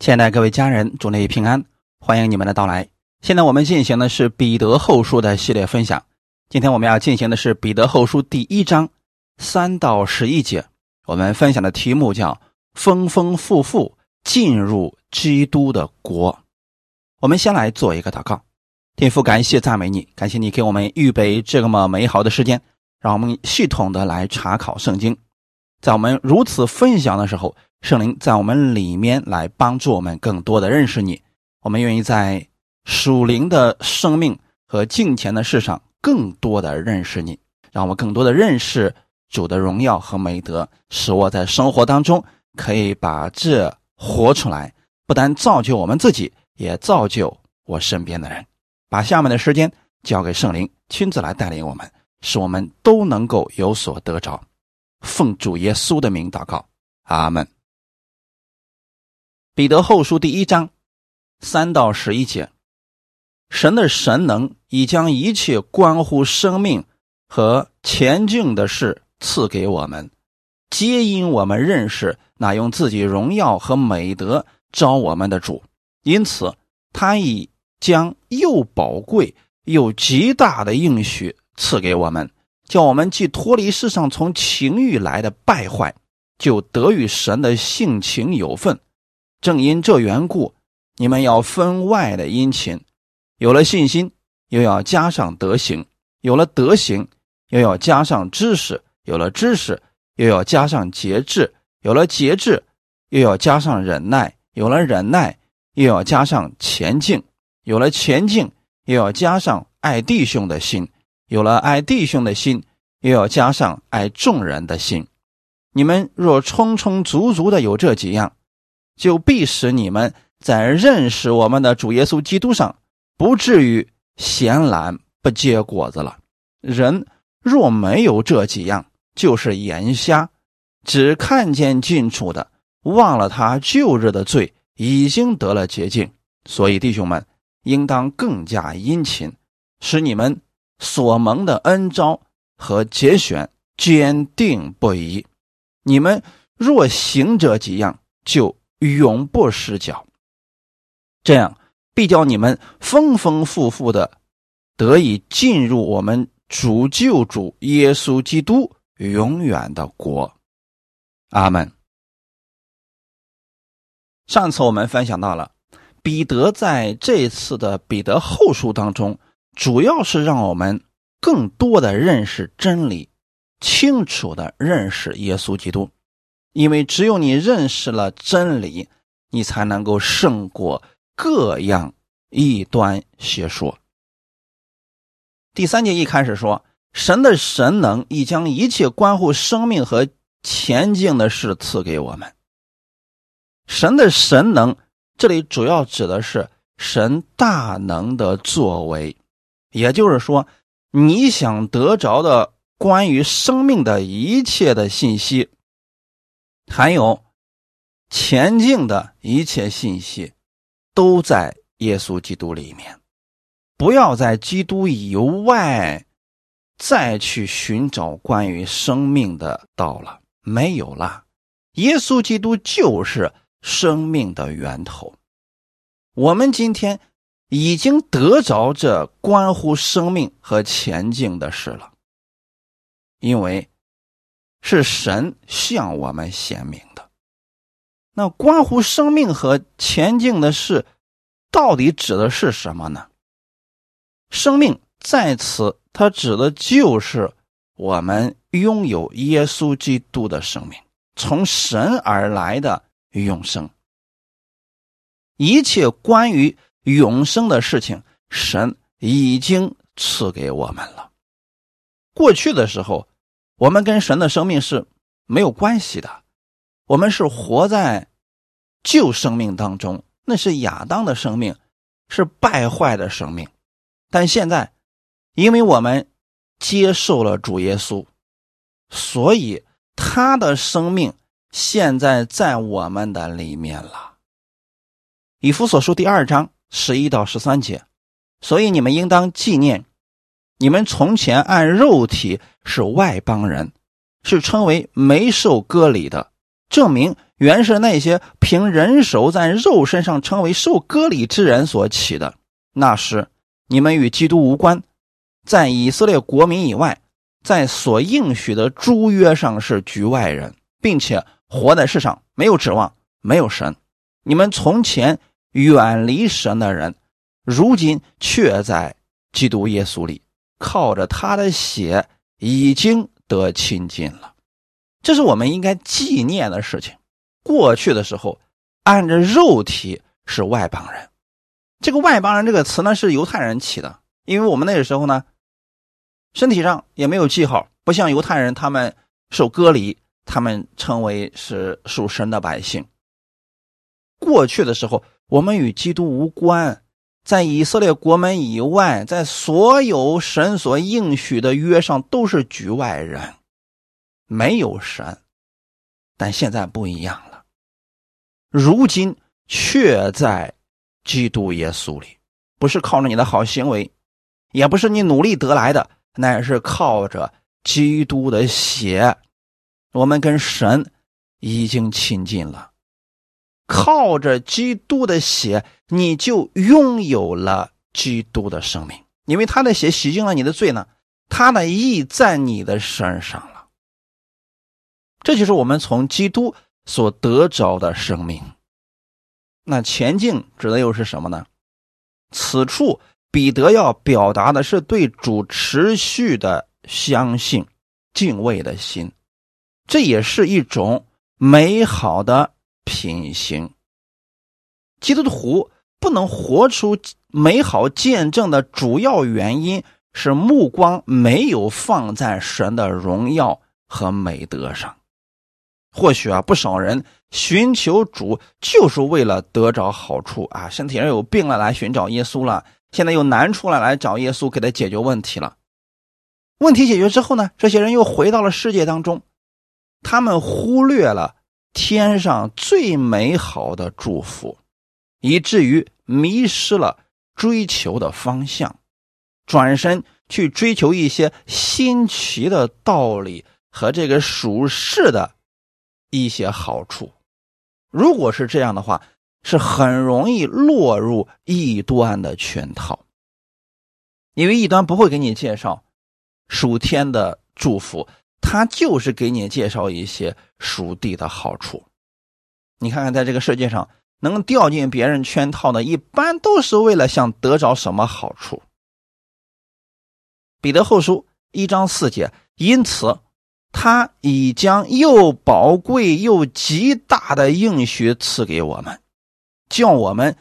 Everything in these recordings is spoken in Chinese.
亲爱的各位家人，祝你平安，欢迎你们的到来。现在我们进行的是彼得后书的系列分享。今天我们要进行的是彼得后书第一章三到十一节。我们分享的题目叫“丰丰富富进入基督的国”。我们先来做一个祷告，天父，感谢赞美你，感谢你给我们预备这么美好的时间，让我们系统的来查考圣经。在我们如此分享的时候，圣灵在我们里面来帮助我们更多的认识你。我们愿意在属灵的生命和敬虔的事上更多的认识你，让我们更多的认识主的荣耀和美德，使我在生活当中可以把这活出来，不但造就我们自己，也造就我身边的人。把下面的时间交给圣灵，亲自来带领我们，使我们都能够有所得着。奉主耶稣的名祷告，阿门。彼得后书第一章三到十一节，神的神能已将一切关乎生命和前进的事赐给我们，皆因我们认识那用自己荣耀和美德招我们的主，因此他已将又宝贵又极大的应许赐给我们。叫我们既脱离世上从情欲来的败坏，就得与神的性情有份。正因这缘故，你们要分外的殷勤。有了信心，又要加上德行；有了德行，又要加上知识；有了知识，又要加上节制；有了节制，又要加上忍耐；有了忍耐，又要加上前进；有了前进，又要加上爱弟兄的心。有了爱弟兄的心，又要加上爱众人的心。你们若充充足足的有这几样，就必使你们在认识我们的主耶稣基督上，不至于闲懒不结果子了。人若没有这几样，就是眼瞎，只看见近处的，忘了他旧日的罪已经得了洁净。所以弟兄们，应当更加殷勤，使你们。所蒙的恩招和节选坚定不移，你们若行这几样，就永不失脚。这样必叫你们丰丰富富的得以进入我们主救主耶稣基督永远的国。阿门。上次我们分享到了彼得在这次的彼得后书当中。主要是让我们更多的认识真理，清楚的认识耶稣基督，因为只有你认识了真理，你才能够胜过各样异端邪说。第三节一开始说，神的神能已将一切关乎生命和前进的事赐给我们。神的神能，这里主要指的是神大能的作为。也就是说，你想得着的关于生命的一切的信息，还有前进的一切信息，都在耶稣基督里面。不要在基督以外再去寻找关于生命的道了，没有了。耶稣基督就是生命的源头。我们今天。已经得着这关乎生命和前进的事了，因为是神向我们显明的。那关乎生命和前进的事，到底指的是什么呢？生命在此，它指的就是我们拥有耶稣基督的生命，从神而来的永生。一切关于。永生的事情，神已经赐给我们了。过去的时候，我们跟神的生命是没有关系的，我们是活在旧生命当中，那是亚当的生命，是败坏的生命。但现在，因为我们接受了主耶稣，所以他的生命现在在我们的里面了。以弗所书第二章。十一到十三节，所以你们应当纪念，你们从前按肉体是外邦人，是称为没受割礼的，证明原是那些凭人手在肉身上称为受割礼之人所起的。那时你们与基督无关，在以色列国民以外，在所应许的诸约上是局外人，并且活在世上没有指望，没有神。你们从前远离神的人，如今却在基督耶稣里，靠着他的血已经得亲近了。这是我们应该纪念的事情。过去的时候，按着肉体是外邦人。这个“外邦人”这个词呢，是犹太人起的，因为我们那个时候呢，身体上也没有记号，不像犹太人，他们受割离，他们称为是属神的百姓。过去的时候，我们与基督无关，在以色列国门以外，在所有神所应许的约上都是局外人，没有神。但现在不一样了，如今却在基督耶稣里，不是靠着你的好行为，也不是你努力得来的，乃是靠着基督的血，我们跟神已经亲近了。靠着基督的血，你就拥有了基督的生命，因为他的血洗净了你的罪呢，他的义在你的身上了。这就是我们从基督所得着的生命。那前进指的又是什么呢？此处彼得要表达的是对主持续的相信、敬畏的心，这也是一种美好的。品行，基督徒不能活出美好见证的主要原因是目光没有放在神的荣耀和美德上。或许啊，不少人寻求主就是为了得着好处啊，身体上有病了来寻找耶稣了，现在有难处了来找耶稣给他解决问题了。问题解决之后呢，这些人又回到了世界当中，他们忽略了。天上最美好的祝福，以至于迷失了追求的方向，转身去追求一些新奇的道理和这个属世的一些好处。如果是这样的话，是很容易落入异端的圈套，因为异端不会给你介绍属天的祝福。他就是给你介绍一些属地的好处。你看看，在这个世界上能掉进别人圈套的，一般都是为了想得着什么好处。彼得后书一章四节，因此他已将又宝贵又极大的应许赐给我们，叫我们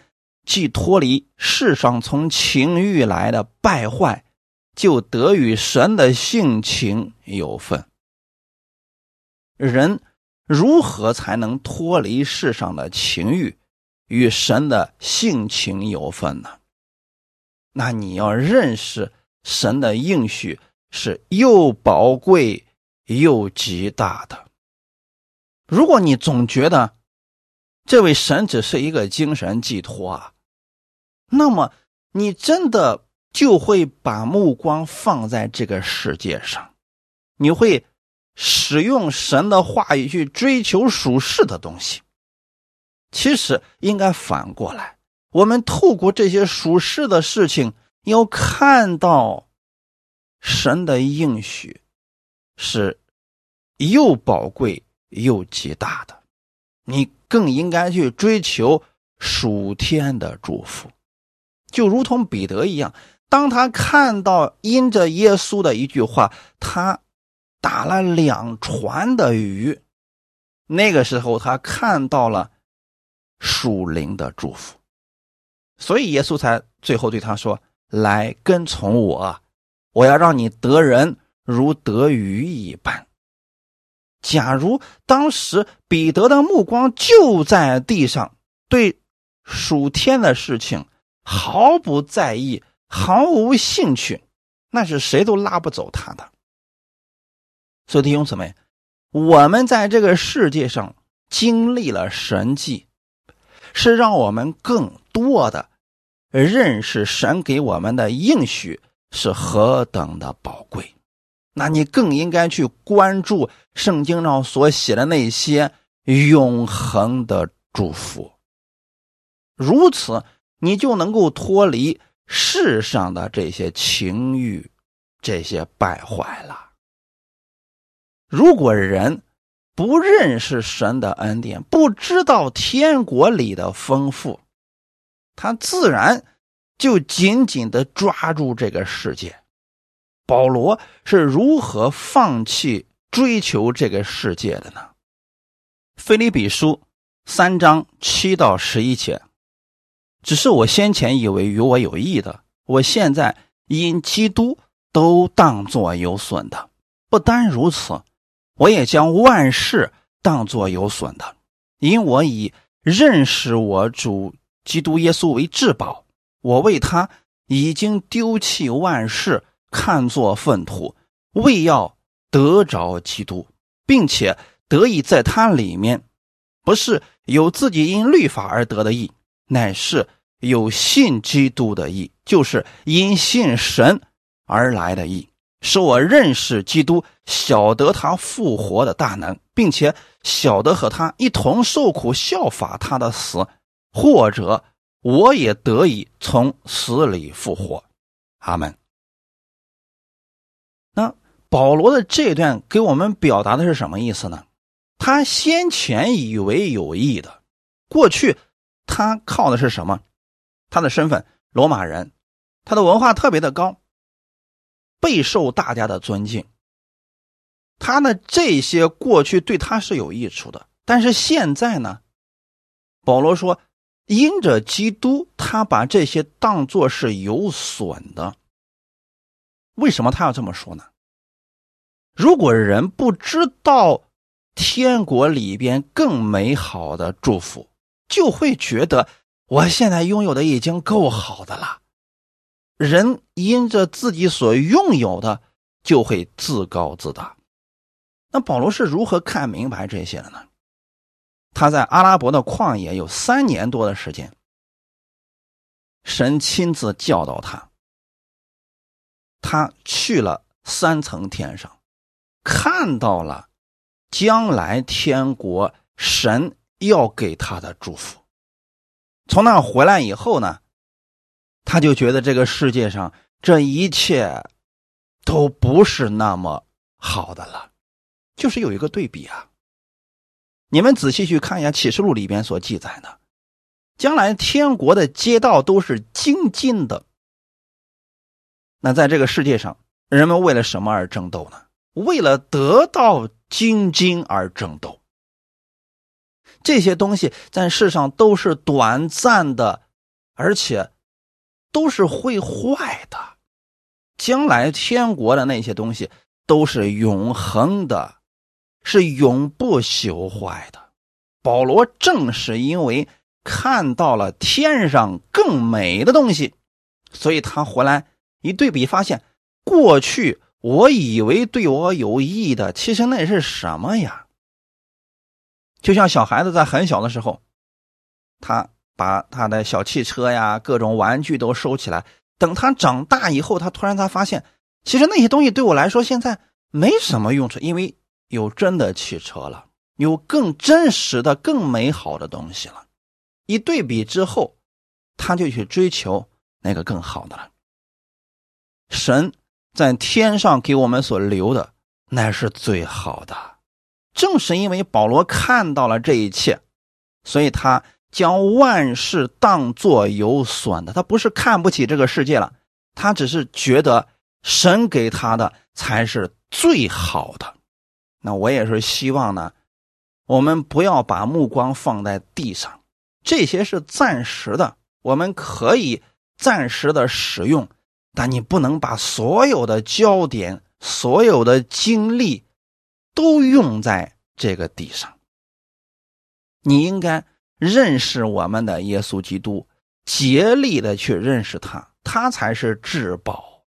既脱离世上从情欲来的败坏，就得与神的性情有份。人如何才能脱离世上的情欲，与神的性情有分呢？那你要认识神的应许是又宝贵又极大的。如果你总觉得这位神只是一个精神寄托啊，那么你真的就会把目光放在这个世界上，你会。使用神的话语去追求属世的东西，其实应该反过来。我们透过这些属世的事情，要看到神的应许是又宝贵又极大的。你更应该去追求属天的祝福，就如同彼得一样，当他看到因着耶稣的一句话，他。打了两船的鱼，那个时候他看到了属灵的祝福，所以耶稣才最后对他说：“来跟从我，我要让你得人如得鱼一般。”假如当时彼得的目光就在地上，对属天的事情毫不在意、毫无兴趣，那是谁都拉不走他的。所以弟兄姊妹，我们在这个世界上经历了神迹，是让我们更多的认识神给我们的应许是何等的宝贵。那你更应该去关注圣经上所写的那些永恒的祝福。如此，你就能够脱离世上的这些情欲、这些败坏了。如果人不认识神的恩典，不知道天国里的丰富，他自然就紧紧的抓住这个世界。保罗是如何放弃追求这个世界的呢？菲利比书三章七到十一节。只是我先前以为与我有益的，我现在因基督都当作有损的。不单如此，我也将万事当作有损的，因我以认识我主基督耶稣为至宝。我为他已经丢弃万事，看作粪土，为要得着基督，并且得以在他里面，不是有自己因律法而得的义。乃是有信基督的义，就是因信神而来的义，使我认识基督，晓得他复活的大能，并且晓得和他一同受苦，效法他的死，或者我也得以从死里复活。阿门。那保罗的这段给我们表达的是什么意思呢？他先前以为有益的，过去。他靠的是什么？他的身份，罗马人，他的文化特别的高，备受大家的尊敬。他的这些过去对他是有益处的，但是现在呢？保罗说，因着基督，他把这些当作是有损的。为什么他要这么说呢？如果人不知道天国里边更美好的祝福。就会觉得我现在拥有的已经够好的了。人因着自己所拥有的，就会自高自大。那保罗是如何看明白这些的呢？他在阿拉伯的旷野有三年多的时间，神亲自教导他。他去了三层天上，看到了将来天国神。要给他的祝福。从那回来以后呢，他就觉得这个世界上这一切都不是那么好的了，就是有一个对比啊。你们仔细去看一下启示录里边所记载的，将来天国的街道都是金金的。那在这个世界上，人们为了什么而争斗呢？为了得到金金而争斗。这些东西在世上都是短暂的，而且都是会坏的。将来天国的那些东西都是永恒的，是永不朽坏的。保罗正是因为看到了天上更美的东西，所以他回来一对比，发现过去我以为对我有益的，其实那是什么呀？就像小孩子在很小的时候，他把他的小汽车呀、各种玩具都收起来。等他长大以后，他突然他发现，其实那些东西对我来说现在没什么用处，因为有真的汽车了，有更真实的、更美好的东西了。一对比之后，他就去追求那个更好的了。神在天上给我们所留的，乃是最好的。正是因为保罗看到了这一切，所以他将万事当作有损的。他不是看不起这个世界了，他只是觉得神给他的才是最好的。那我也是希望呢，我们不要把目光放在地上，这些是暂时的，我们可以暂时的使用，但你不能把所有的焦点、所有的精力。都用在这个地上。你应该认识我们的耶稣基督，竭力的去认识他，他才是至宝。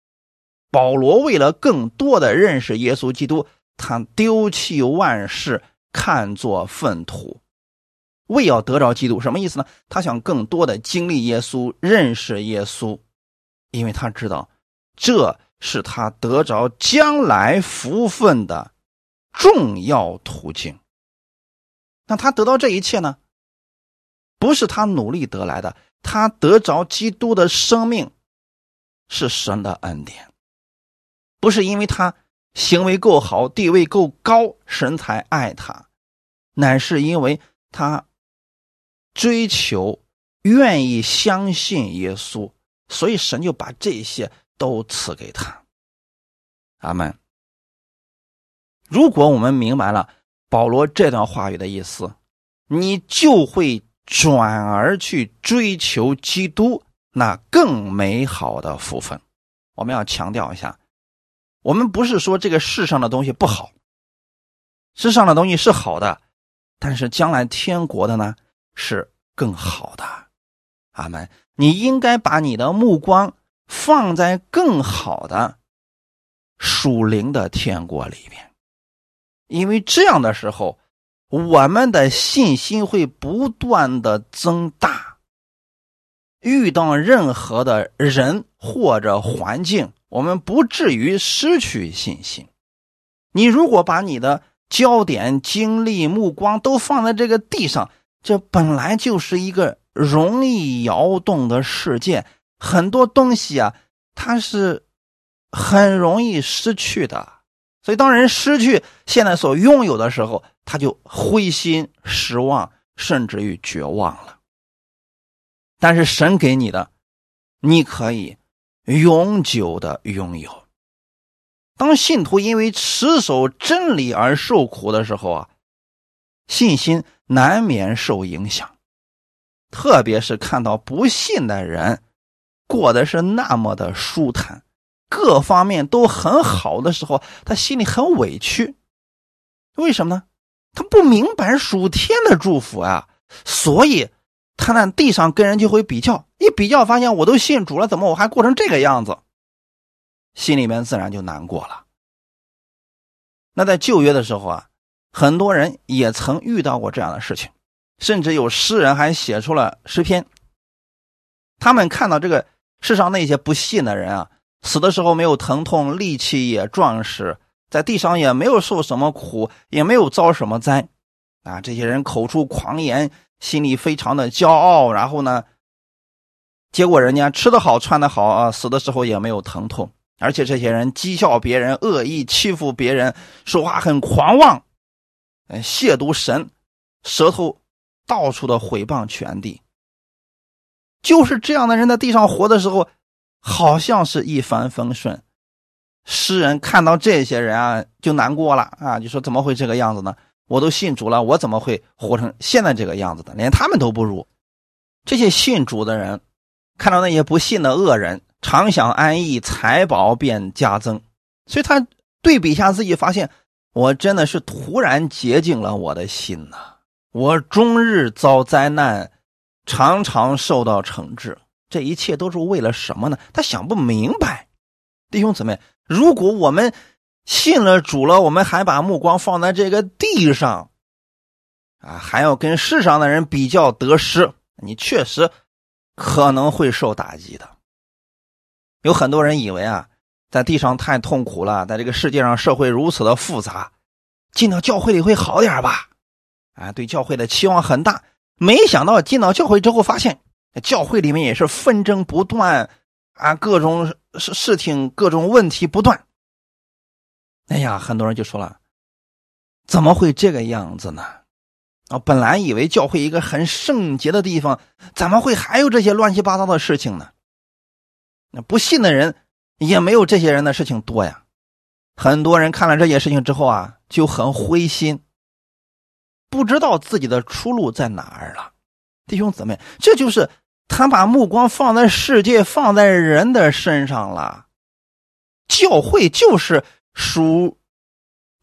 保罗为了更多的认识耶稣基督，他丢弃万事，看作粪土，为要得着基督。什么意思呢？他想更多的经历耶稣，认识耶稣，因为他知道这是他得着将来福分的。重要途径。那他得到这一切呢？不是他努力得来的，他得着基督的生命，是神的恩典，不是因为他行为够好、地位够高，神才爱他，乃是因为他追求、愿意相信耶稣，所以神就把这些都赐给他。阿门。如果我们明白了保罗这段话语的意思，你就会转而去追求基督那更美好的福分。我们要强调一下，我们不是说这个世上的东西不好，世上的东西是好的，但是将来天国的呢是更好的。阿门。你应该把你的目光放在更好的。属灵的天国里边，因为这样的时候，我们的信心会不断的增大。遇到任何的人或者环境，我们不至于失去信心。你如果把你的焦点、精力、目光都放在这个地上，这本来就是一个容易摇动的世界，很多东西啊，它是。很容易失去的，所以当人失去现在所拥有的时候，他就灰心失望，甚至于绝望了。但是神给你的，你可以永久的拥有。当信徒因为持守真理而受苦的时候啊，信心难免受影响，特别是看到不信的人过的是那么的舒坦。各方面都很好的时候，他心里很委屈，为什么呢？他不明白属天的祝福啊，所以他那地上跟人就会比较，一比较发现我都信主了，怎么我还过成这个样子？心里面自然就难过了。那在旧约的时候啊，很多人也曾遇到过这样的事情，甚至有诗人还写出了诗篇。他们看到这个世上那些不信的人啊。死的时候没有疼痛，力气也壮实，在地上也没有受什么苦，也没有遭什么灾，啊！这些人口出狂言，心里非常的骄傲，然后呢，结果人家吃得好，穿得好啊，死的时候也没有疼痛，而且这些人讥笑别人，恶意欺负别人，说话很狂妄，嗯，亵渎神，舌头到处的毁谤全地，就是这样的人在地上活的时候。好像是一帆风顺，诗人看到这些人啊，就难过了啊，就说怎么会这个样子呢？我都信主了，我怎么会活成现在这个样子的？连他们都不如。这些信主的人，看到那些不信的恶人，常想安逸，财宝便加增。所以他对比一下自己，发现我真的是突然洁净了我的心呐！我终日遭灾难，常常受到惩治。这一切都是为了什么呢？他想不明白，弟兄姊妹，如果我们信了主了，我们还把目光放在这个地上，啊，还要跟世上的人比较得失，你确实可能会受打击的。有很多人以为啊，在地上太痛苦了，在这个世界上社会如此的复杂，进到教会里会好点吧？啊，对教会的期望很大，没想到进到教会之后发现。教会里面也是纷争不断啊，各种事事情、各种问题不断。哎呀，很多人就说了：“怎么会这个样子呢？”啊，本来以为教会一个很圣洁的地方，怎么会还有这些乱七八糟的事情呢？那不信的人也没有这些人的事情多呀。很多人看了这些事情之后啊，就很灰心，不知道自己的出路在哪儿了。弟兄姊妹，这就是。他把目光放在世界，放在人的身上了。教会就是属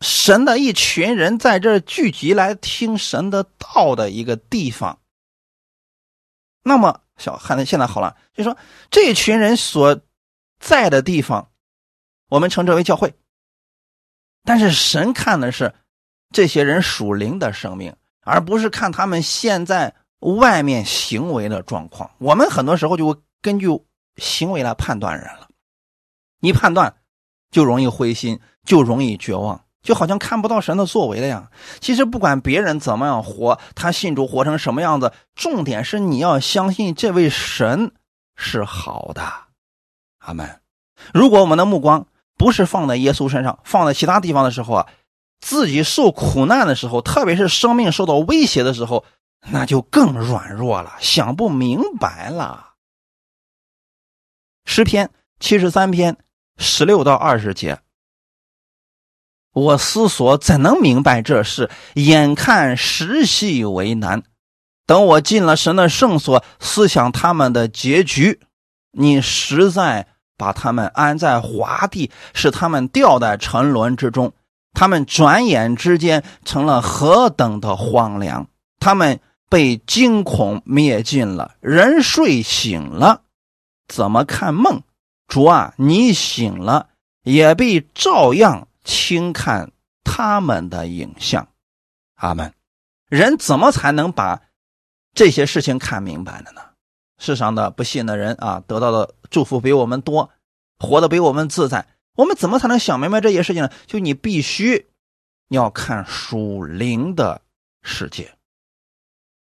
神的一群人在这聚集来听神的道的一个地方。那么，小汉，现在好了，就说这群人所在的地方，我们称之为教会。但是神看的是这些人属灵的生命，而不是看他们现在。外面行为的状况，我们很多时候就会根据行为来判断人了。一判断就容易灰心，就容易绝望。就好像看不到神的作为了呀。其实不管别人怎么样活，他信主活成什么样子，重点是你要相信这位神是好的。阿门。如果我们的目光不是放在耶稣身上，放在其他地方的时候啊，自己受苦难的时候，特别是生命受到威胁的时候，那就更软弱了，想不明白了。诗篇七十三篇十六到二十节。我思索怎能明白这事？眼看时系为难。等我进了神的圣所，思想他们的结局，你实在把他们安在华地，使他们掉在沉沦之中。他们转眼之间成了何等的荒凉！他们被惊恐灭尽了。人睡醒了，怎么看梦？主啊，你醒了，也必照样。轻看他们的影像，阿门。人怎么才能把这些事情看明白了呢？世上的不信的人啊，得到的祝福比我们多，活得比我们自在。我们怎么才能想明白这些事情呢？就你必须要看属灵的世界。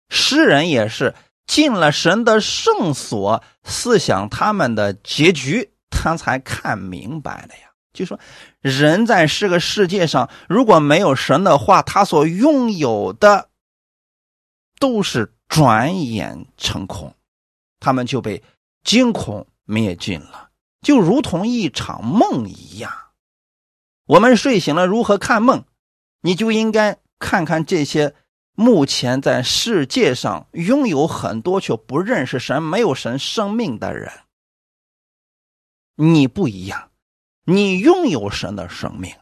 诗人也是进了神的圣所，思想他们的结局，他才看明白了呀。就说，人在这个世界上，如果没有神的话，他所拥有的都是转眼成空，他们就被惊恐灭尽了，就如同一场梦一样。我们睡醒了，如何看梦？你就应该看看这些目前在世界上拥有很多却不认识神、没有神生命的人，你不一样。你拥有神的生命，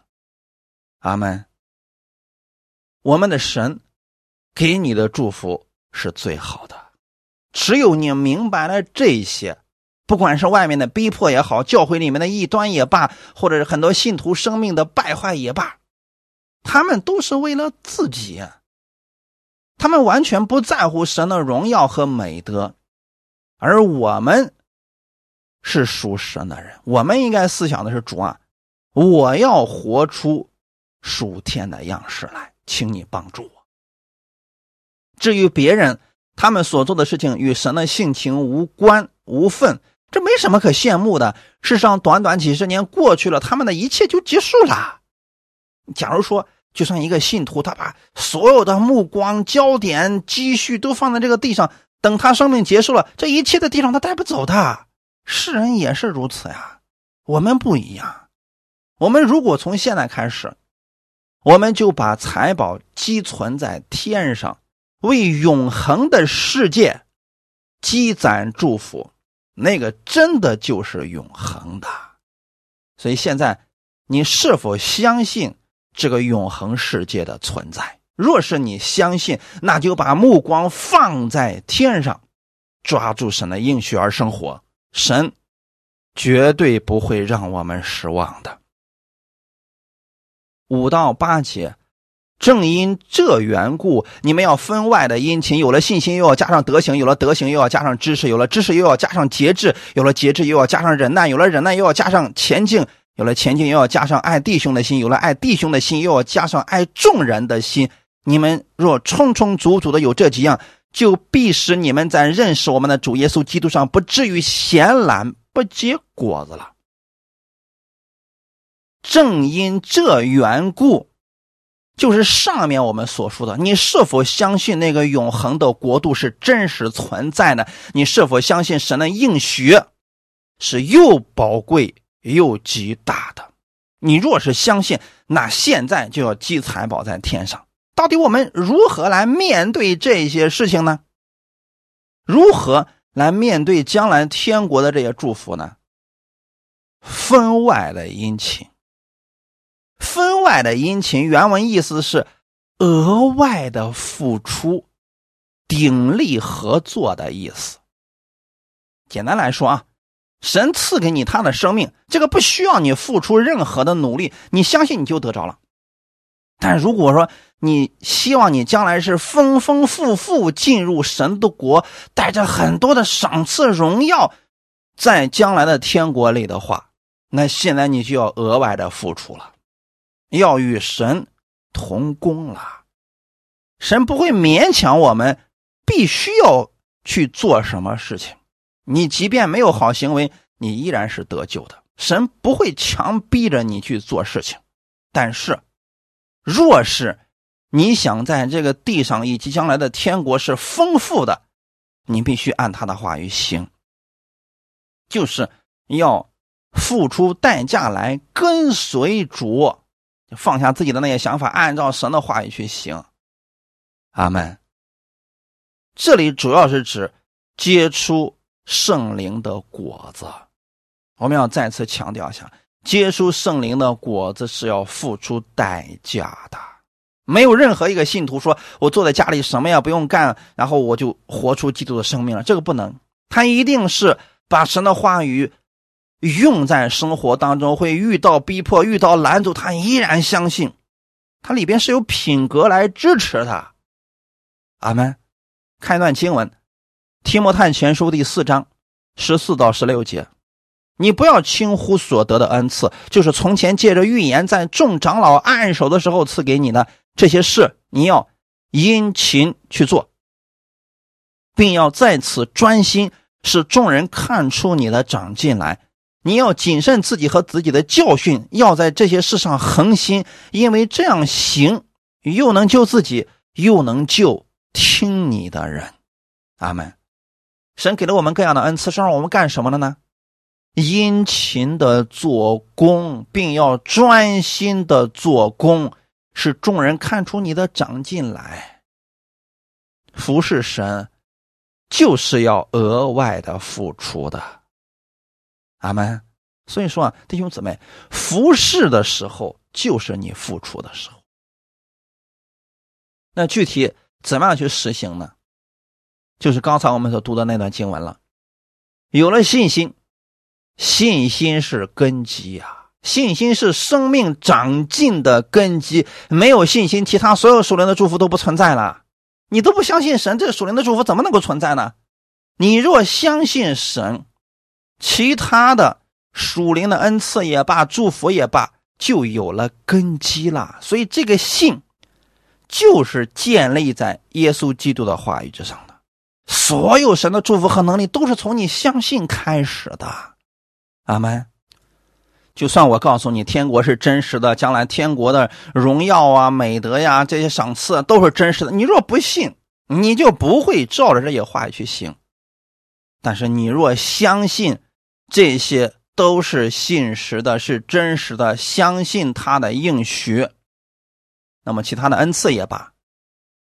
阿门。我们的神给你的祝福是最好的。只有你明白了这些，不管是外面的逼迫也好，教会里面的异端也罢，或者是很多信徒生命的败坏也罢，他们都是为了自己，他们完全不在乎神的荣耀和美德，而我们。是属神的人，我们应该思想的是主啊，我要活出属天的样式来，请你帮助我。至于别人，他们所做的事情与神的性情无关无分，这没什么可羡慕的。世上短短几十年过去了，他们的一切就结束了。假如说，就算一个信徒，他把所有的目光、焦点、积蓄都放在这个地上，等他生命结束了，这一切的地上他带不走的。世人也是如此呀，我们不一样。我们如果从现在开始，我们就把财宝积存在天上，为永恒的世界积攒祝福，那个真的就是永恒的。所以现在，你是否相信这个永恒世界的存在？若是你相信，那就把目光放在天上，抓住神的应许而生活。神绝对不会让我们失望的。五到八节，正因这缘故，你们要分外的殷勤。有了信心，又要加上德行；有了德行，又要加上知识；有了知识，又要加上节制；有了节制，又要加上忍耐；有了忍耐，又要加上前进；有了前进，又要加上爱弟兄的心；有了爱弟兄的心，又要加上爱众人的心。你们若充充足足的有这几样，就必使你们在认识我们的主耶稣基督上不至于闲懒不结果子了。正因这缘故，就是上面我们所说的，你是否相信那个永恒的国度是真实存在的？你是否相信神的应许是又宝贵又极大的？你若是相信，那现在就要积财宝在天上。到底我们如何来面对这些事情呢？如何来面对将来天国的这些祝福呢？分外的殷勤，分外的殷勤，原文意思是额外的付出，鼎力合作的意思。简单来说啊，神赐给你他的生命，这个不需要你付出任何的努力，你相信你就得着了。但如果说你希望你将来是丰丰富富进入神的国，带着很多的赏赐荣耀，在将来的天国里的话，那现在你就要额外的付出了。要与神同工了。神不会勉强我们必须要去做什么事情。你即便没有好行为，你依然是得救的。神不会强逼着你去做事情。但是，若是你想在这个地上以及将来的天国是丰富的，你必须按他的话语行，就是要付出代价来跟随主，放下自己的那些想法，按照神的话语去行。阿门。这里主要是指结出圣灵的果子。我们要再次强调一下，结出圣灵的果子是要付出代价的。没有任何一个信徒说：“我坐在家里什么也不用干，然后我就活出基督的生命了。”这个不能，他一定是把神的话语用在生活当中，会遇到逼迫、遇到拦阻，他依然相信，他里边是有品格来支持他。阿门。看一段经文，《提摩太前书》第四章十四到十六节。你不要轻忽所得的恩赐，就是从前借着预言在众长老按手的时候赐给你的这些事，你要殷勤去做，并要在此专心，使众人看出你的长进来。你要谨慎自己和自己的教训，要在这些事上恒心，因为这样行，又能救自己，又能救听你的人。阿门。神给了我们各样的恩赐，是让我们干什么的呢？殷勤的做工，并要专心的做工，使众人看出你的长进来。服侍神，就是要额外的付出的。阿门。所以说啊，弟兄姊妹，服侍的时候就是你付出的时候。那具体怎么样去实行呢？就是刚才我们所读的那段经文了。有了信心。信心是根基呀，信心是生命长进的根基。没有信心，其他所有属灵的祝福都不存在了。你都不相信神，这属灵的祝福怎么能够存在呢？你若相信神，其他的属灵的恩赐也罢，祝福也罢，就有了根基了。所以这个信，就是建立在耶稣基督的话语之上的。所有神的祝福和能力，都是从你相信开始的。阿门。就算我告诉你天国是真实的，将来天国的荣耀啊、美德呀这些赏赐都是真实的，你若不信，你就不会照着这些话去行。但是你若相信这些都是信实的、是真实的，相信他的应许，那么其他的恩赐也罢，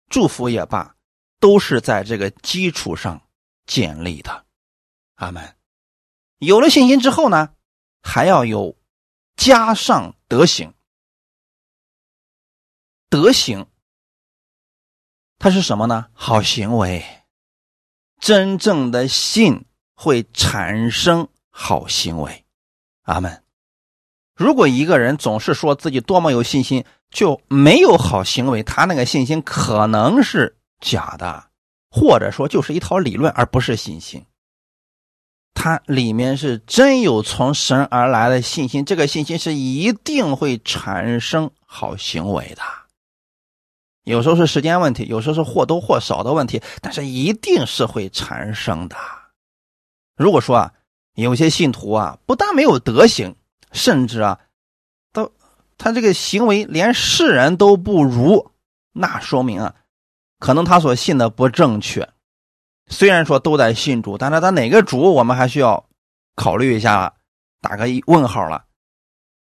祝福也罢，都是在这个基础上建立的。阿门。有了信心之后呢，还要有加上德行。德行，它是什么呢？好行为。真正的信会产生好行为。阿门。如果一个人总是说自己多么有信心，就没有好行为，他那个信心可能是假的，或者说就是一套理论，而不是信心。它里面是真有从神而来的信心，这个信心是一定会产生好行为的。有时候是时间问题，有时候是或多或少的问题，但是一定是会产生的。如果说啊，有些信徒啊，不但没有德行，甚至啊，都他这个行为连世人都不如，那说明啊，可能他所信的不正确。虽然说都在信主，但是他哪个主，我们还需要考虑一下，打个问号了。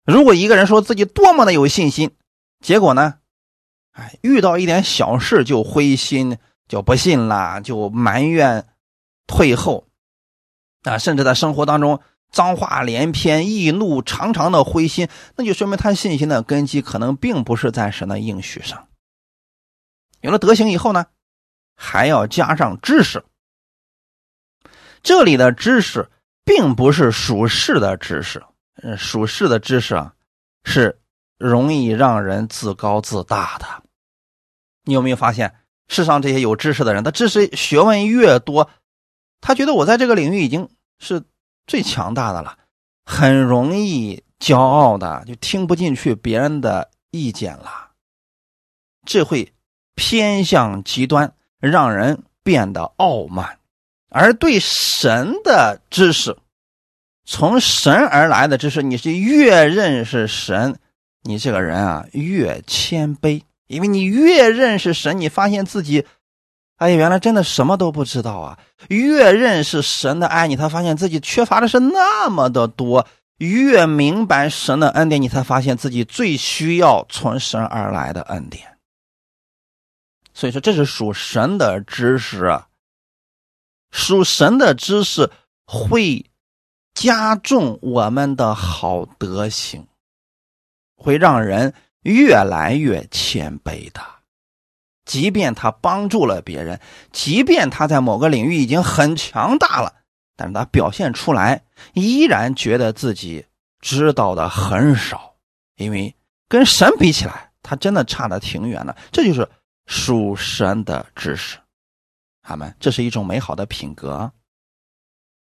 如果一个人说自己多么的有信心，结果呢，哎，遇到一点小事就灰心，就不信了，就埋怨、退后，啊，甚至在生活当中脏话连篇、易怒、常常的灰心，那就说明他信心的根基可能并不是在神的应许上。有了德行以后呢？还要加上知识。这里的知识并不是属世的知识，呃，属世的知识啊，是容易让人自高自大的。你有没有发现，世上这些有知识的人，他知识学问越多，他觉得我在这个领域已经是最强大的了，很容易骄傲的，就听不进去别人的意见了，这会偏向极端，让人变得傲慢。而对神的知识，从神而来的知识，你是越认识神，你这个人啊越谦卑，因为你越认识神，你发现自己。哎呀，原来真的什么都不知道啊！越认识神的爱你，才发现自己缺乏的是那么的多；越明白神的恩典，你才发现自己最需要从神而来的恩典。所以说，这是属神的知识啊！属神的知识会加重我们的好德行，会让人越来越谦卑的。即便他帮助了别人，即便他在某个领域已经很强大了，但是他表现出来依然觉得自己知道的很少，因为跟神比起来，他真的差的挺远的。这就是属神的知识，他们这是一种美好的品格。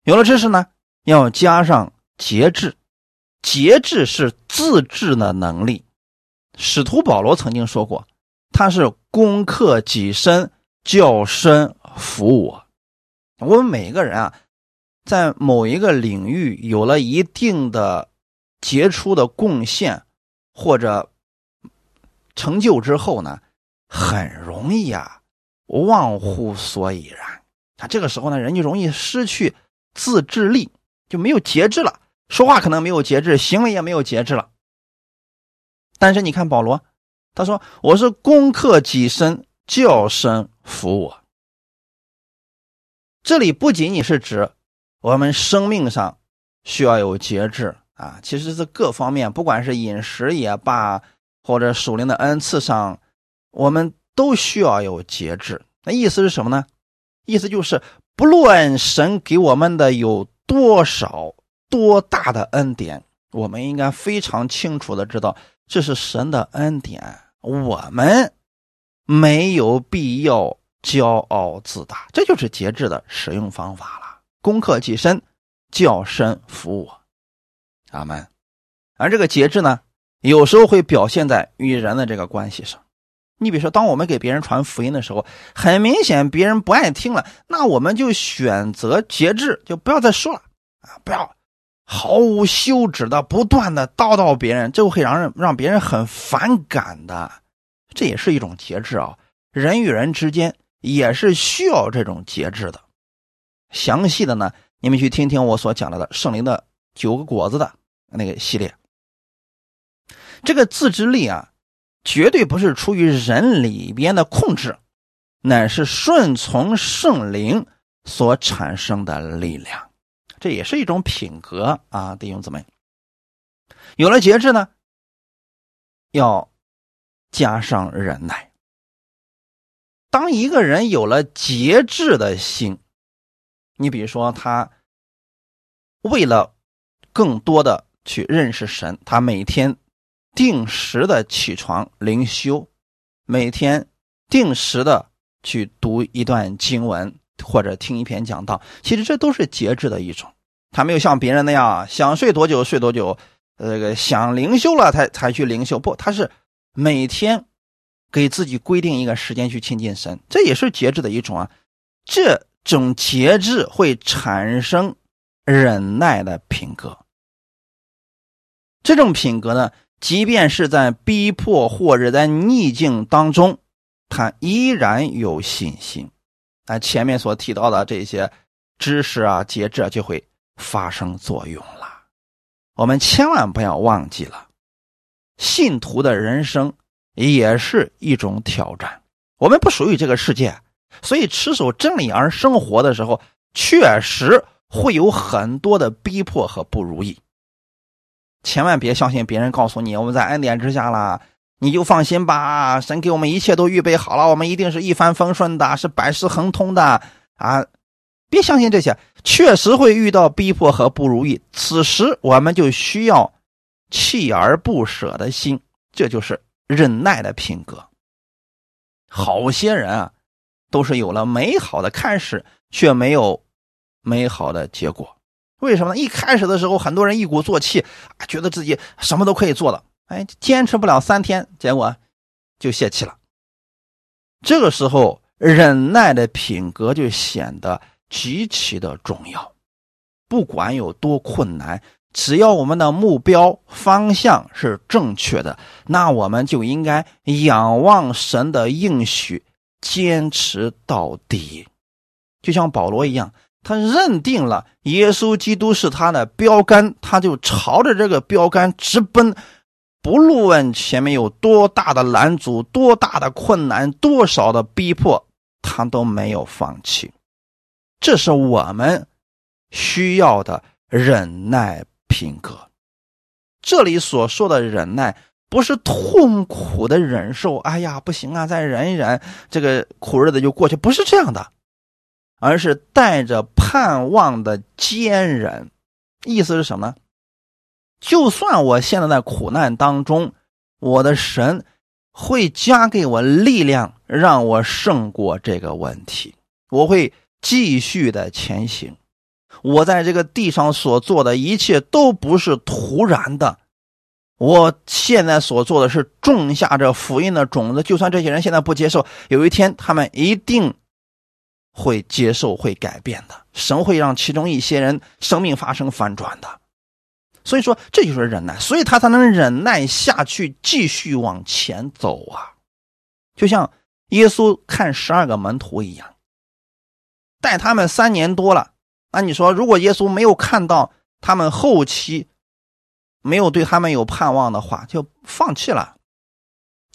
有了知识呢，要加上节制，节制是自制的能力。使徒保罗曾经说过。他是攻克己身，教身服我。我们每一个人啊，在某一个领域有了一定的杰出的贡献或者成就之后呢，很容易啊忘乎所以然。啊，这个时候呢，人就容易失去自制力，就没有节制了。说话可能没有节制，行为也没有节制了。但是你看保罗。他说：“我是攻克己身，叫身服我。”这里不仅仅是指我们生命上需要有节制啊，其实是各方面，不管是饮食也罢，或者属灵的恩赐上，我们都需要有节制。那意思是什么呢？意思就是，不论神给我们的有多少、多大的恩典，我们应该非常清楚的知道，这是神的恩典。我们没有必要骄傲自大，这就是节制的使用方法了。攻克己身，叫身服我，阿门。而这个节制呢，有时候会表现在与人的这个关系上。你比如说，当我们给别人传福音的时候，很明显别人不爱听了，那我们就选择节制，就不要再说了啊，不要毫无休止的不断的叨叨别人，这会让人让别人很反感的。这也是一种节制啊，人与人之间也是需要这种节制的。详细的呢，你们去听听我所讲到的圣灵的九个果子的那个系列。这个自制力啊，绝对不是出于人里边的控制，乃是顺从圣灵所产生的力量。这也是一种品格啊，弟兄姊妹。有了节制呢，要。加上忍耐。当一个人有了节制的心，你比如说他为了更多的去认识神，他每天定时的起床灵修，每天定时的去读一段经文或者听一篇讲道，其实这都是节制的一种。他没有像别人那样想睡多久睡多久，这个想灵修了才才去灵修，不，他是。每天给自己规定一个时间去亲近神，这也是节制的一种啊。这种节制会产生忍耐的品格。这种品格呢，即便是在逼迫或者在逆境当中，他依然有信心。那前面所提到的这些知识啊、节制啊，就会发生作用了。我们千万不要忘记了。信徒的人生也是一种挑战。我们不属于这个世界，所以持守真理而生活的时候，确实会有很多的逼迫和不如意。千万别相信别人告诉你我们在恩典之下了，你就放心吧，神给我们一切都预备好了，我们一定是一帆风顺的，是百事亨通的啊！别相信这些，确实会遇到逼迫和不如意。此时我们就需要。锲而不舍的心，这就是忍耐的品格。好些人啊，都是有了美好的开始，却没有美好的结果。为什么呢？一开始的时候，很多人一鼓作气，觉得自己什么都可以做的哎，坚持不了三天，结果就泄气了。这个时候，忍耐的品格就显得极其的重要。不管有多困难，只要我们的目标方向是正确的，那我们就应该仰望神的应许，坚持到底。就像保罗一样，他认定了耶稣基督是他的标杆，他就朝着这个标杆直奔。不论前面有多大的拦阻、多大的困难、多少的逼迫，他都没有放弃。这是我们需要的忍耐品格。这里所说的忍耐，不是痛苦的忍受。哎呀，不行啊，再忍一忍，这个苦日子就过去，不是这样的，而是带着盼望的坚忍。意思是什么呢？就算我现在在苦难当中，我的神会加给我力量，让我胜过这个问题。我会继续的前行。我在这个地上所做的一切都不是突然的。我现在所做的是种下这福音的种子。就算这些人现在不接受，有一天他们一定会接受，会改变的。神会让其中一些人生命发生反转的。所以说，这就是忍耐，所以他才能忍耐下去，继续往前走啊。就像耶稣看十二个门徒一样，带他们三年多了。那你说，如果耶稣没有看到他们后期没有对他们有盼望的话，就放弃了。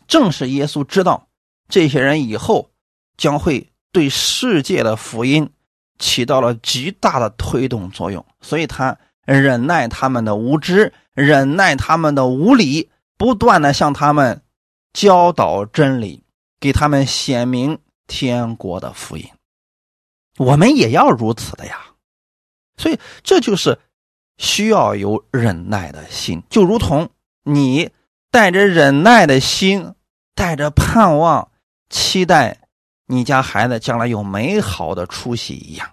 正是耶稣知道这些人以后将会对世界的福音起到了极大的推动作用，所以他。忍耐他们的无知，忍耐他们的无理，不断的向他们教导真理，给他们显明天国的福音。我们也要如此的呀，所以这就是需要有忍耐的心，就如同你带着忍耐的心，带着盼望，期待你家孩子将来有美好的出息一样。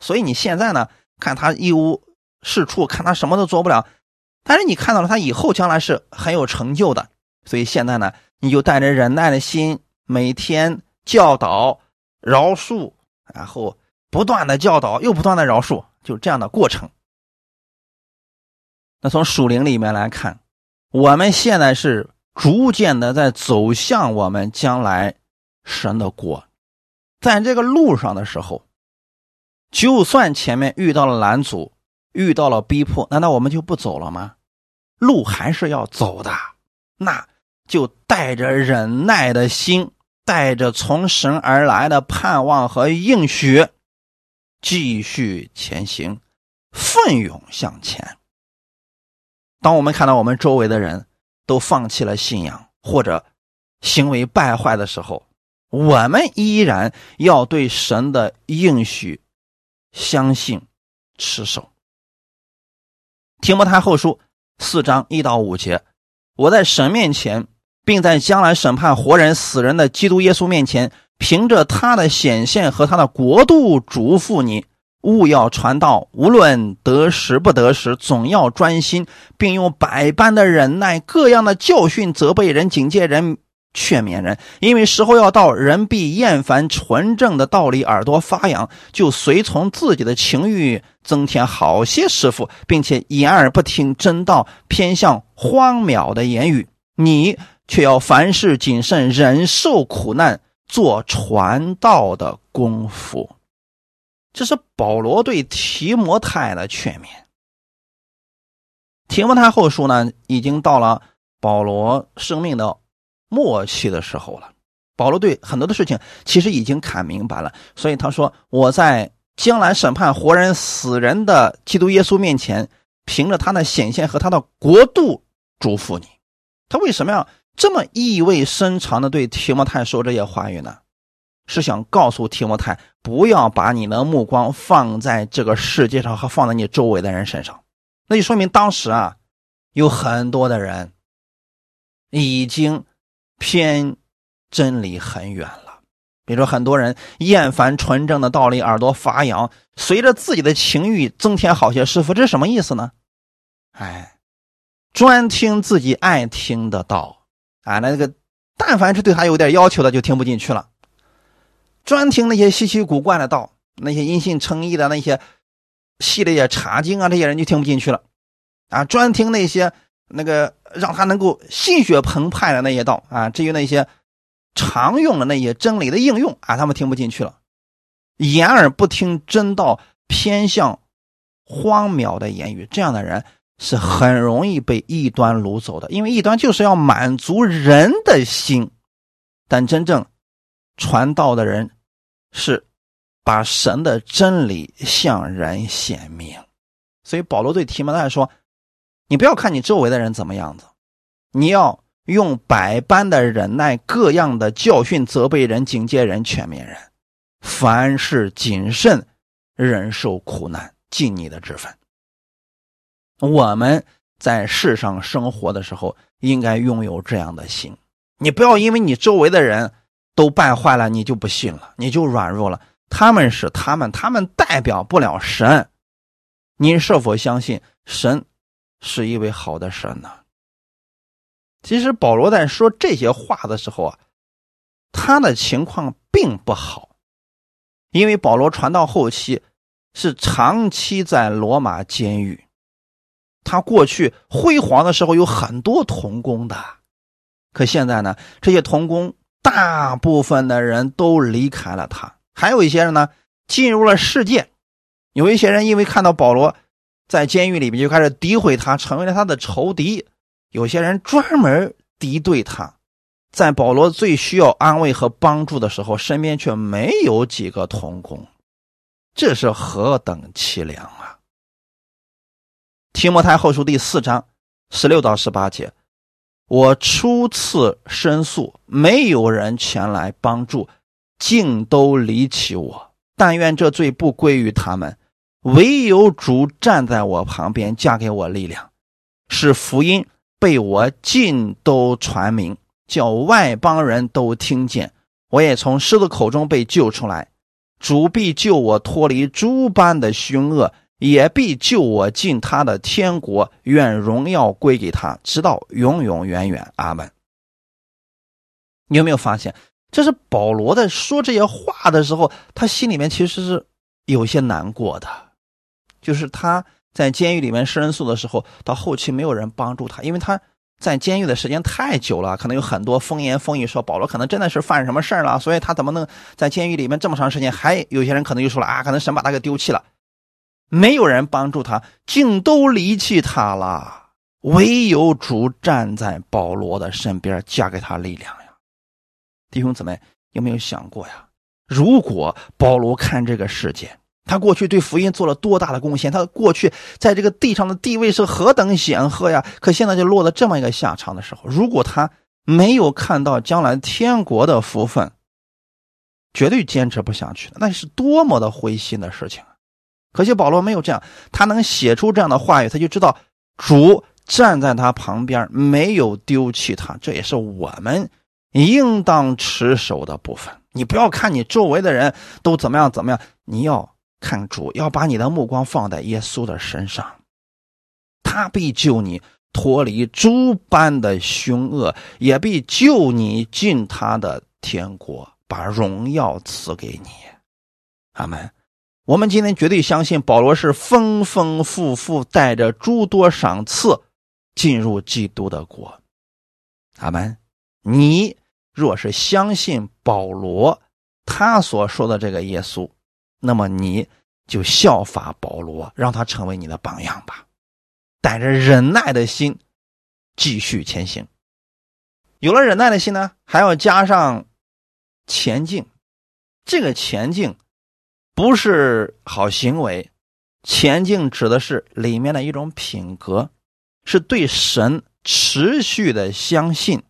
所以你现在呢，看他一无。是处看他什么都做不了，但是你看到了他以后将来是很有成就的，所以现在呢，你就带着忍耐的心，每天教导、饶恕，然后不断的教导，又不断的饶恕，就这样的过程。那从属灵里面来看，我们现在是逐渐的在走向我们将来神的国，在这个路上的时候，就算前面遇到了拦阻。遇到了逼迫，难道我们就不走了吗？路还是要走的，那就带着忍耐的心，带着从神而来的盼望和应许，继续前行，奋勇向前。当我们看到我们周围的人都放弃了信仰或者行为败坏的时候，我们依然要对神的应许相信、持守。提摩太后书四章一到五节，我在神面前，并在将来审判活人死人的基督耶稣面前，凭着他的显现和他的国度，嘱咐你勿要传道，无论得时不得时，总要专心，并用百般的忍耐、各样的教训责备人、警戒人。劝勉人，因为时候要到，人必厌烦纯正的道理，耳朵发痒，就随从自己的情欲，增添好些师傅，并且掩耳不听真道，偏向荒谬的言语。你却要凡事谨慎，忍受苦难，做传道的功夫。这是保罗对提摩太的劝勉。提摩太后书呢，已经到了保罗生命的。末期的时候了，保罗对很多的事情其实已经看明白了，所以他说：“我在将来审判活人死人的基督耶稣面前，凭着他的显现和他的国度祝福你。”他为什么要这么意味深长的对提摩太说这些话语呢？是想告诉提摩太，不要把你的目光放在这个世界上和放在你周围的人身上。那就说明当时啊，有很多的人已经。偏真理很远了，比如说很多人厌烦纯正的道理，耳朵发痒，随着自己的情欲增添好些师傅，这是什么意思呢？哎，专听自己爱听的道啊，那个但凡是对他有点要求的，就听不进去了。专听那些稀奇古怪的道，那些因信称义的那些系列茶经啊，这些人就听不进去了。啊，专听那些那个让他能够心血澎湃的那些道啊，至于那些常用的那些真理的应用啊，他们听不进去了。掩耳不听真道，偏向荒谬的言语，这样的人是很容易被异端掳走的。因为异端就是要满足人的心，但真正传道的人是把神的真理向人显明。所以保罗对提摩太说。你不要看你周围的人怎么样子，你要用百般的忍耐，各样的教训，责备人，警戒人，劝勉人，凡事谨慎，忍受苦难，尽你的职分。我们在世上生活的时候，应该拥有这样的心。你不要因为你周围的人都败坏了，你就不信了，你就软弱了。他们是他们，他们代表不了神。你是否相信神？是一位好的神呢。其实保罗在说这些话的时候啊，他的情况并不好，因为保罗传到后期是长期在罗马监狱，他过去辉煌的时候有很多童工的，可现在呢，这些童工大部分的人都离开了他，还有一些人呢进入了世界，有一些人因为看到保罗。在监狱里面就开始诋毁他，成为了他的仇敌。有些人专门敌对他，在保罗最需要安慰和帮助的时候，身边却没有几个同工，这是何等凄凉啊！提摩太后书第四章十六到十八节，我初次申诉，没有人前来帮助，竟都离弃我。但愿这罪不归于他们。唯有主站在我旁边，加给我力量，使福音被我尽都传明，叫外邦人都听见。我也从狮子口中被救出来，主必救我脱离诸般的凶恶，也必救我进他的天国。愿荣耀归给他，直到永永远远。阿门。你有没有发现，这是保罗在说这些话的时候，他心里面其实是有些难过的。就是他在监狱里面申诉的时候，到后期没有人帮助他，因为他在监狱的时间太久了，可能有很多风言风语说保罗可能真的是犯什么事儿了，所以他怎么能在监狱里面这么长时间？还有些人可能就说了啊，可能神把他给丢弃了，没有人帮助他，竟都离弃他了，唯有主站在保罗的身边，加给他力量呀。弟兄姊妹，有没有想过呀？如果保罗看这个世界？他过去对福音做了多大的贡献？他过去在这个地上的地位是何等显赫呀！可现在就落了这么一个下场的时候，如果他没有看到将来天国的福分，绝对坚持不下去的，那是多么的灰心的事情啊！可惜保罗没有这样，他能写出这样的话语，他就知道主站在他旁边，没有丢弃他，这也是我们应当持守的部分。你不要看你周围的人都怎么样怎么样，你要。看主要把你的目光放在耶稣的身上，他必救你脱离诸般的凶恶，也必救你进他的天国，把荣耀赐给你。阿门。我们今天绝对相信保罗是丰丰富富带着诸多赏赐进入基督的国。阿门。你若是相信保罗他所说的这个耶稣。那么你就效法保罗，让他成为你的榜样吧，带着忍耐的心继续前行。有了忍耐的心呢，还要加上前进。这个前进不是好行为，前进指的是里面的一种品格，是对神持续的相信、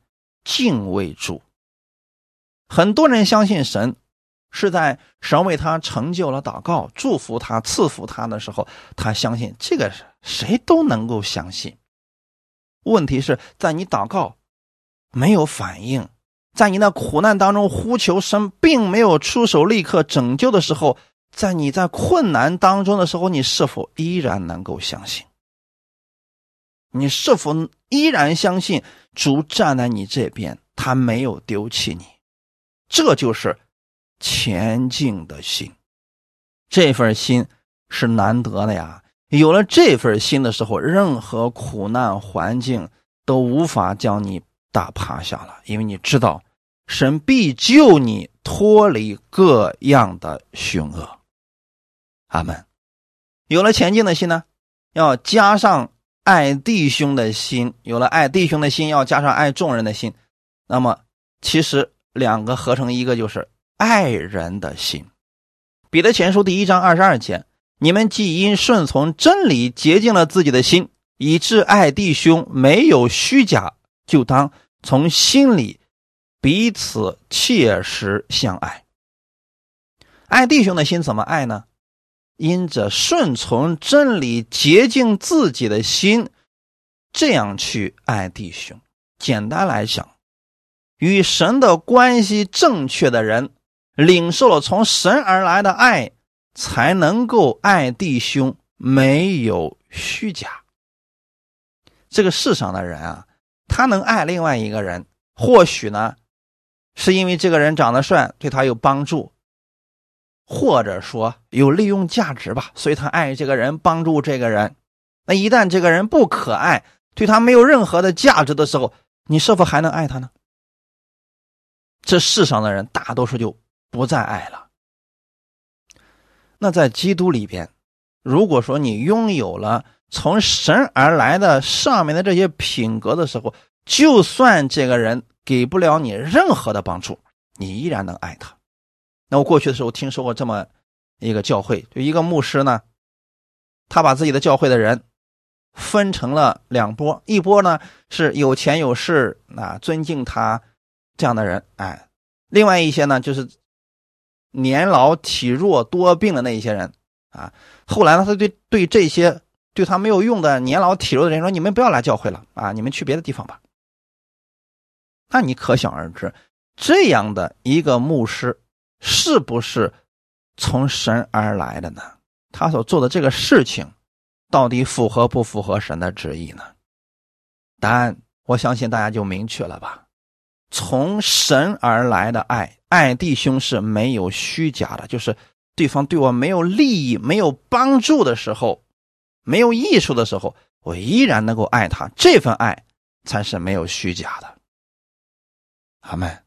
敬畏主。很多人相信神。是在神为他成就了祷告、祝福他、赐福他的时候，他相信这个谁都能够相信。问题是在你祷告没有反应，在你那苦难当中呼求神，并没有出手立刻拯救的时候，在你在困难当中的时候，你是否依然能够相信？你是否依然相信主站在你这边，他没有丢弃你？这就是前进的心，这份心是难得的呀。有了这份心的时候，任何苦难环境都无法将你打趴下了，因为你知道神必救你脱离各样的凶恶。阿门。有了前进的心呢，要加上爱弟兄的心；有了爱弟兄的心，要加上爱众人的心。那么，其实两个合成一个，就是爱人的心。彼得前书第一章二十二节。你们既因顺从真理洁净了自己的心，以致爱弟兄没有虚假，就当从心里彼此切实相爱。爱弟兄的心怎么爱呢？因着顺从真理洁净自己的心，这样去爱弟兄。简单来讲，与神的关系正确的人，领受了从神而来的爱。才能够爱弟兄，没有虚假。这个世上的人啊，他能爱另外一个人，或许呢，是因为这个人长得帅，对他有帮助，或者说有利用价值吧，所以他爱这个人，帮助这个人。那一旦这个人不可爱，对他没有任何的价值的时候，你是否还能爱他呢？这世上的人大多数就不再爱了。那在基督里边，如果说你拥有了从神而来的上面的这些品格的时候，就算这个人给不了你任何的帮助，你依然能爱他。那我过去的时候听说过这么一个教会，就一个牧师呢，他把自己的教会的人分成了两波，一波呢是有钱有势啊，尊敬他这样的人，哎，另外一些呢就是。年老体弱多病的那一些人啊，后来呢，他对对这些对他没有用的年老体弱的人说：“你们不要来教会了啊，你们去别的地方吧。”那你可想而知，这样的一个牧师是不是从神而来的呢？他所做的这个事情，到底符合不符合神的旨意呢？答案，我相信大家就明确了吧。从神而来的爱，爱弟兄是没有虚假的，就是对方对我没有利益、没有帮助的时候，没有益处的时候，我依然能够爱他。这份爱才是没有虚假的。阿门。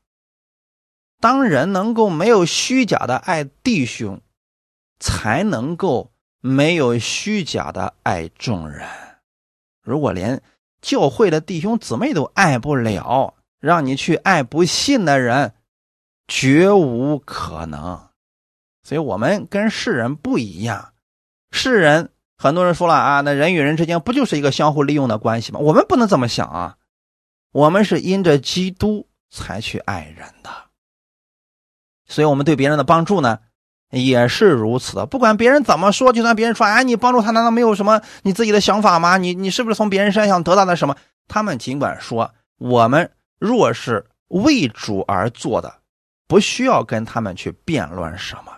当人能够没有虚假的爱弟兄，才能够没有虚假的爱众人。如果连教会的弟兄姊妹都爱不了，让你去爱不信的人，绝无可能。所以，我们跟世人不一样。世人很多人说了啊，那人与人之间不就是一个相互利用的关系吗？我们不能这么想啊。我们是因着基督才去爱人的。所以，我们对别人的帮助呢，也是如此的。不管别人怎么说，就算别人说，哎，你帮助他，难道没有什么你自己的想法吗？你你是不是从别人身上得到了什么？他们尽管说，我们。若是为主而做的，不需要跟他们去辩论什么。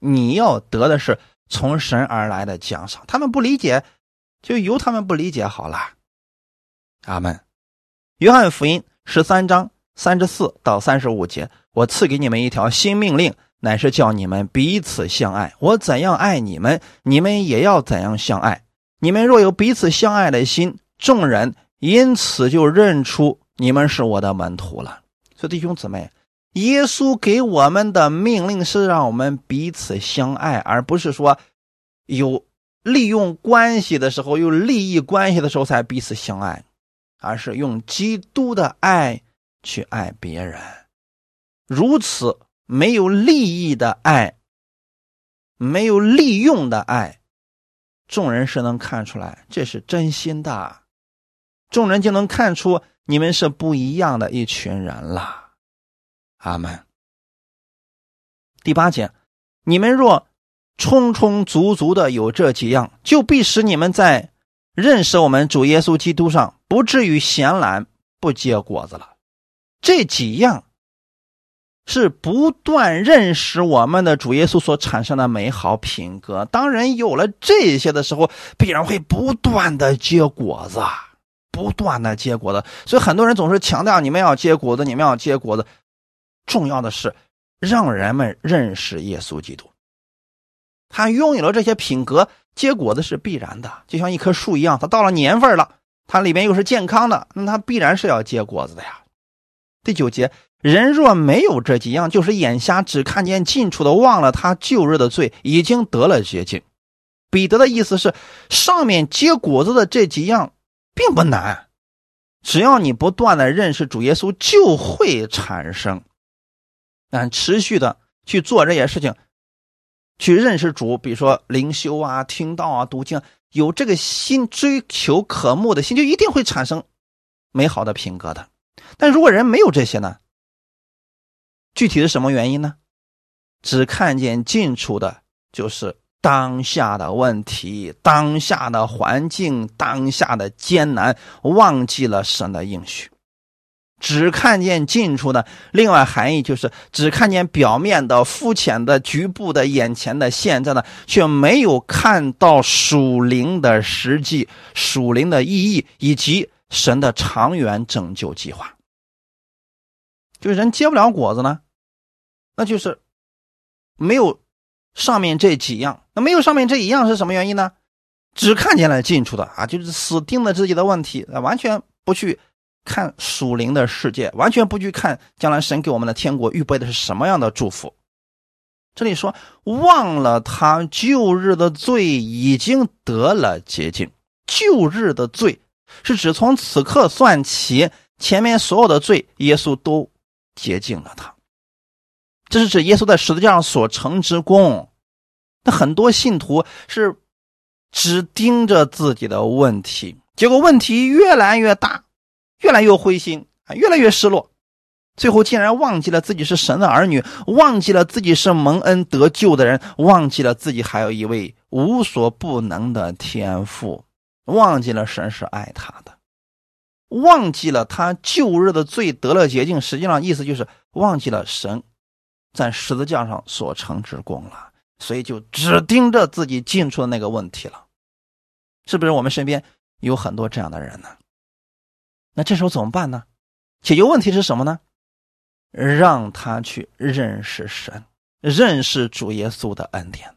你要得的是从神而来的奖赏。他们不理解，就由他们不理解好了。阿门。约翰福音十三章三十四到三十五节，我赐给你们一条新命令，乃是叫你们彼此相爱。我怎样爱你们，你们也要怎样相爱。你们若有彼此相爱的心，众人因此就认出。你们是我的门徒了，所以弟兄姊妹，耶稣给我们的命令是让我们彼此相爱，而不是说有利用关系的时候、有利益关系的时候才彼此相爱，而是用基督的爱去爱别人。如此没有利益的爱，没有利用的爱，众人是能看出来这是真心的，众人就能看出。你们是不一样的一群人了，阿门。第八节，你们若充充足足的有这几样，就必使你们在认识我们主耶稣基督上不至于闲懒不结果子了。这几样是不断认识我们的主耶稣所产生的美好品格。当人有了这些的时候，必然会不断的结果子。不断的结果子。所以很多人总是强调你们要结果子，你们要结果子。重要的是让人们认识耶稣基督。他拥有了这些品格，结果子是必然的，就像一棵树一样，它到了年份了，它里面又是健康的，那它必然是要结果子的呀。第九节，人若没有这几样，就是眼瞎，只看见近处的，忘了他旧日的罪，已经得了洁净。彼得的意思是，上面结果子的这几样并不难，只要你不断的认识主耶稣，就会产生。但持续的去做这些事情，去认识主，比如说灵修啊、听道啊、读经，有这个心追求渴慕的心，就一定会产生美好的品格的。但如果人没有这些呢？具体是什么原因呢？只看见近处的，就是。当下的问题，当下的环境，当下的艰难，忘记了神的应许，只看见近处的。另外含义就是只看见表面的、肤浅的、局部的、眼前的、现在的，却没有看到属灵的实际、属灵的意义以及神的长远拯救计划。就人结不了果子呢，那就是没有。上面这几样，那没有上面这一样是什么原因呢？只看见了近处的啊，就是死盯着自己的问题，完全不去看属灵的世界，完全不去看将来神给我们的天国预备的是什么样的祝福。这里说忘了他旧日的罪已经得了洁净，旧日的罪是指从此刻算起，前面所有的罪耶稣都洁净了他。这是指耶稣在十字架上所成之功。那很多信徒是只盯着自己的问题，结果问题越来越大，越来越灰心，越来越失落，最后竟然忘记了自己是神的儿女，忘记了自己是蒙恩得救的人，忘记了自己还有一位无所不能的天父，忘记了神是爱他的，忘记了他旧日的罪得了洁净。实际上意思就是忘记了神。在十字架上所成之功了，所以就只盯着自己进出的那个问题了，是不是？我们身边有很多这样的人呢？那这时候怎么办呢？解决问题是什么呢？让他去认识神，认识主耶稣的恩典。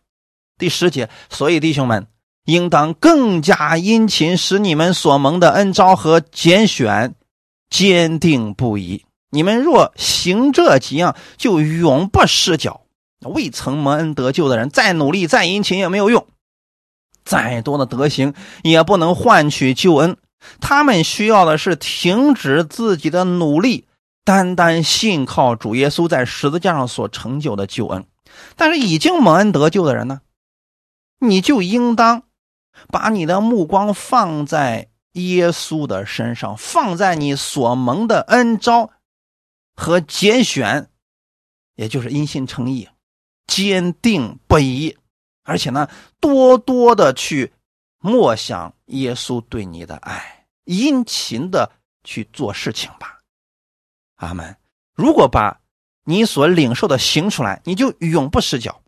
第十节，所以弟兄们，应当更加殷勤，使你们所蒙的恩招和拣选坚定不移。你们若行这几样，就永不失脚。未曾蒙恩得救的人，再努力再殷勤也没有用，再多的德行也不能换取救恩。他们需要的是停止自己的努力，单单信靠主耶稣在十字架上所成就的救恩。但是已经蒙恩得救的人呢，你就应当把你的目光放在耶稣的身上，放在你所蒙的恩招。和拣选，也就是因信称义，坚定不移，而且呢，多多的去默想耶稣对你的爱，殷勤的去做事情吧。阿门。如果把你所领受的行出来，你就永不失脚。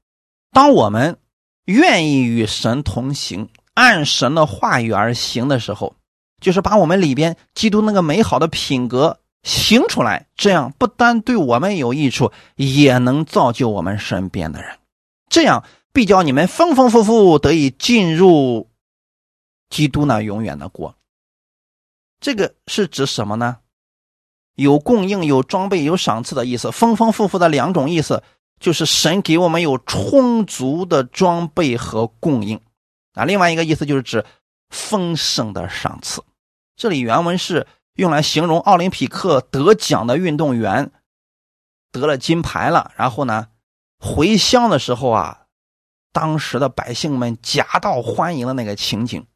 当我们愿意与神同行，按神的话语而行的时候，就是把我们里边基督那个美好的品格。行出来，这样不单对我们有益处，也能造就我们身边的人。这样必叫你们丰丰富富得以进入基督那永远的国。这个是指什么呢？有供应、有装备、有赏赐的意思。丰丰富富的两种意思，就是神给我们有充足的装备和供应啊。另外一个意思就是指丰盛的赏赐。这里原文是。用来形容奥林匹克得奖的运动员得了金牌了，然后呢，回乡的时候啊，当时的百姓们夹道欢迎的那个情景。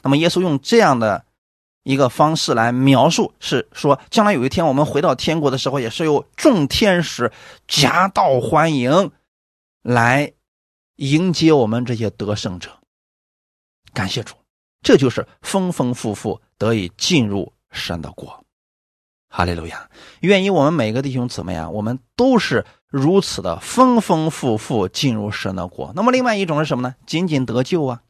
那么耶稣用这样的一个方式来描述，是说将来有一天我们回到天国的时候，也是有众天使夹道欢迎，来迎接我们这些得胜者。感谢主，这就是丰丰富富得以进入。神的国，哈利路亚！愿意我们每个弟兄姊妹啊，我们都是如此的丰丰富富进入神的国。那么，另外一种是什么呢？仅仅得救啊！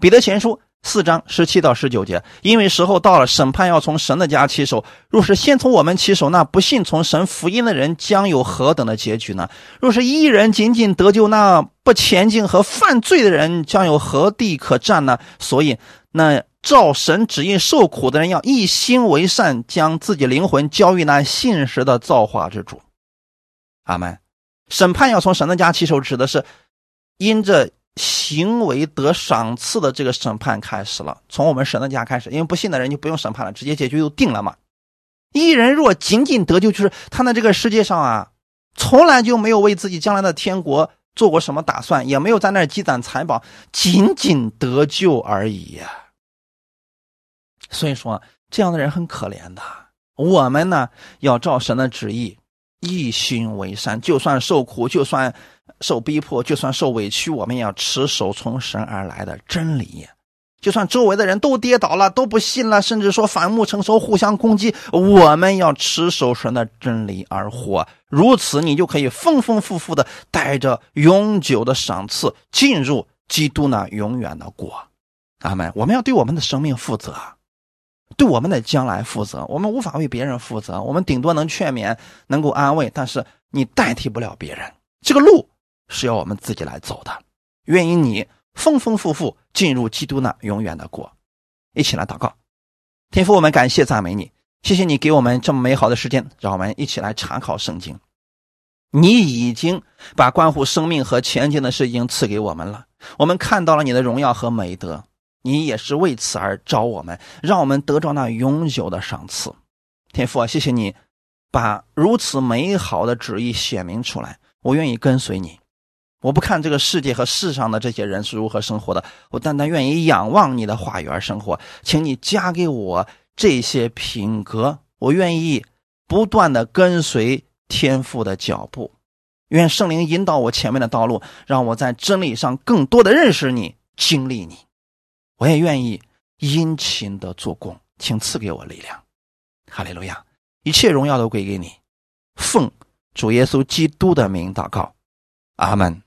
彼得前书四章十七到十九节，因为时候到了，审判要从神的家起手。若是先从我们起手，那不信从神福音的人将有何等的结局呢？若是一人仅仅得救，那不前进和犯罪的人将有何地可占呢？所以，那照神旨意受苦的人，要一心为善，将自己灵魂交于那信实的造化之主。阿门。审判要从神的家起手，指的是因着。行为得赏赐的这个审判开始了，从我们神的家开始，因为不信的人就不用审判了，直接结局就定了嘛。一人若仅仅得救，就是他在这个世界上啊，从来就没有为自己将来的天国做过什么打算，也没有在那儿积攒财宝，仅仅得救而已呀。所以说，这样的人很可怜的。我们呢，要照神的旨意，一心为善，就算受苦，就算。受逼迫，就算受委屈，我们也要持守从神而来的真理。就算周围的人都跌倒了，都不信了，甚至说反目成仇，互相攻击，我们要持守神的真理而活。如此，你就可以丰丰富富的带着永久的赏赐进入基督那永远的国。阿门。我们要对我们的生命负责，对我们的将来负责。我们无法为别人负责，我们顶多能劝勉，能够安慰，但是你代替不了别人。这个路。是要我们自己来走的，愿意你丰丰富富进入基督那永远的国，一起来祷告，天父，我们感谢赞美你，谢谢你给我们这么美好的时间，让我们一起来查考圣经。你已经把关乎生命和前进的事情赐给我们了，我们看到了你的荣耀和美德，你也是为此而招我们，让我们得着那永久的赏赐。天父啊，谢谢你把如此美好的旨意显明出来，我愿意跟随你。我不看这个世界和世上的这些人是如何生活的，我单单愿意仰望你的话语而生活。请你加给我这些品格，我愿意不断的跟随天父的脚步。愿圣灵引导我前面的道路，让我在真理上更多的认识你、经历你。我也愿意殷勤的做工，请赐给我力量。哈利路亚！一切荣耀都归给你，奉主耶稣基督的名祷告，阿门。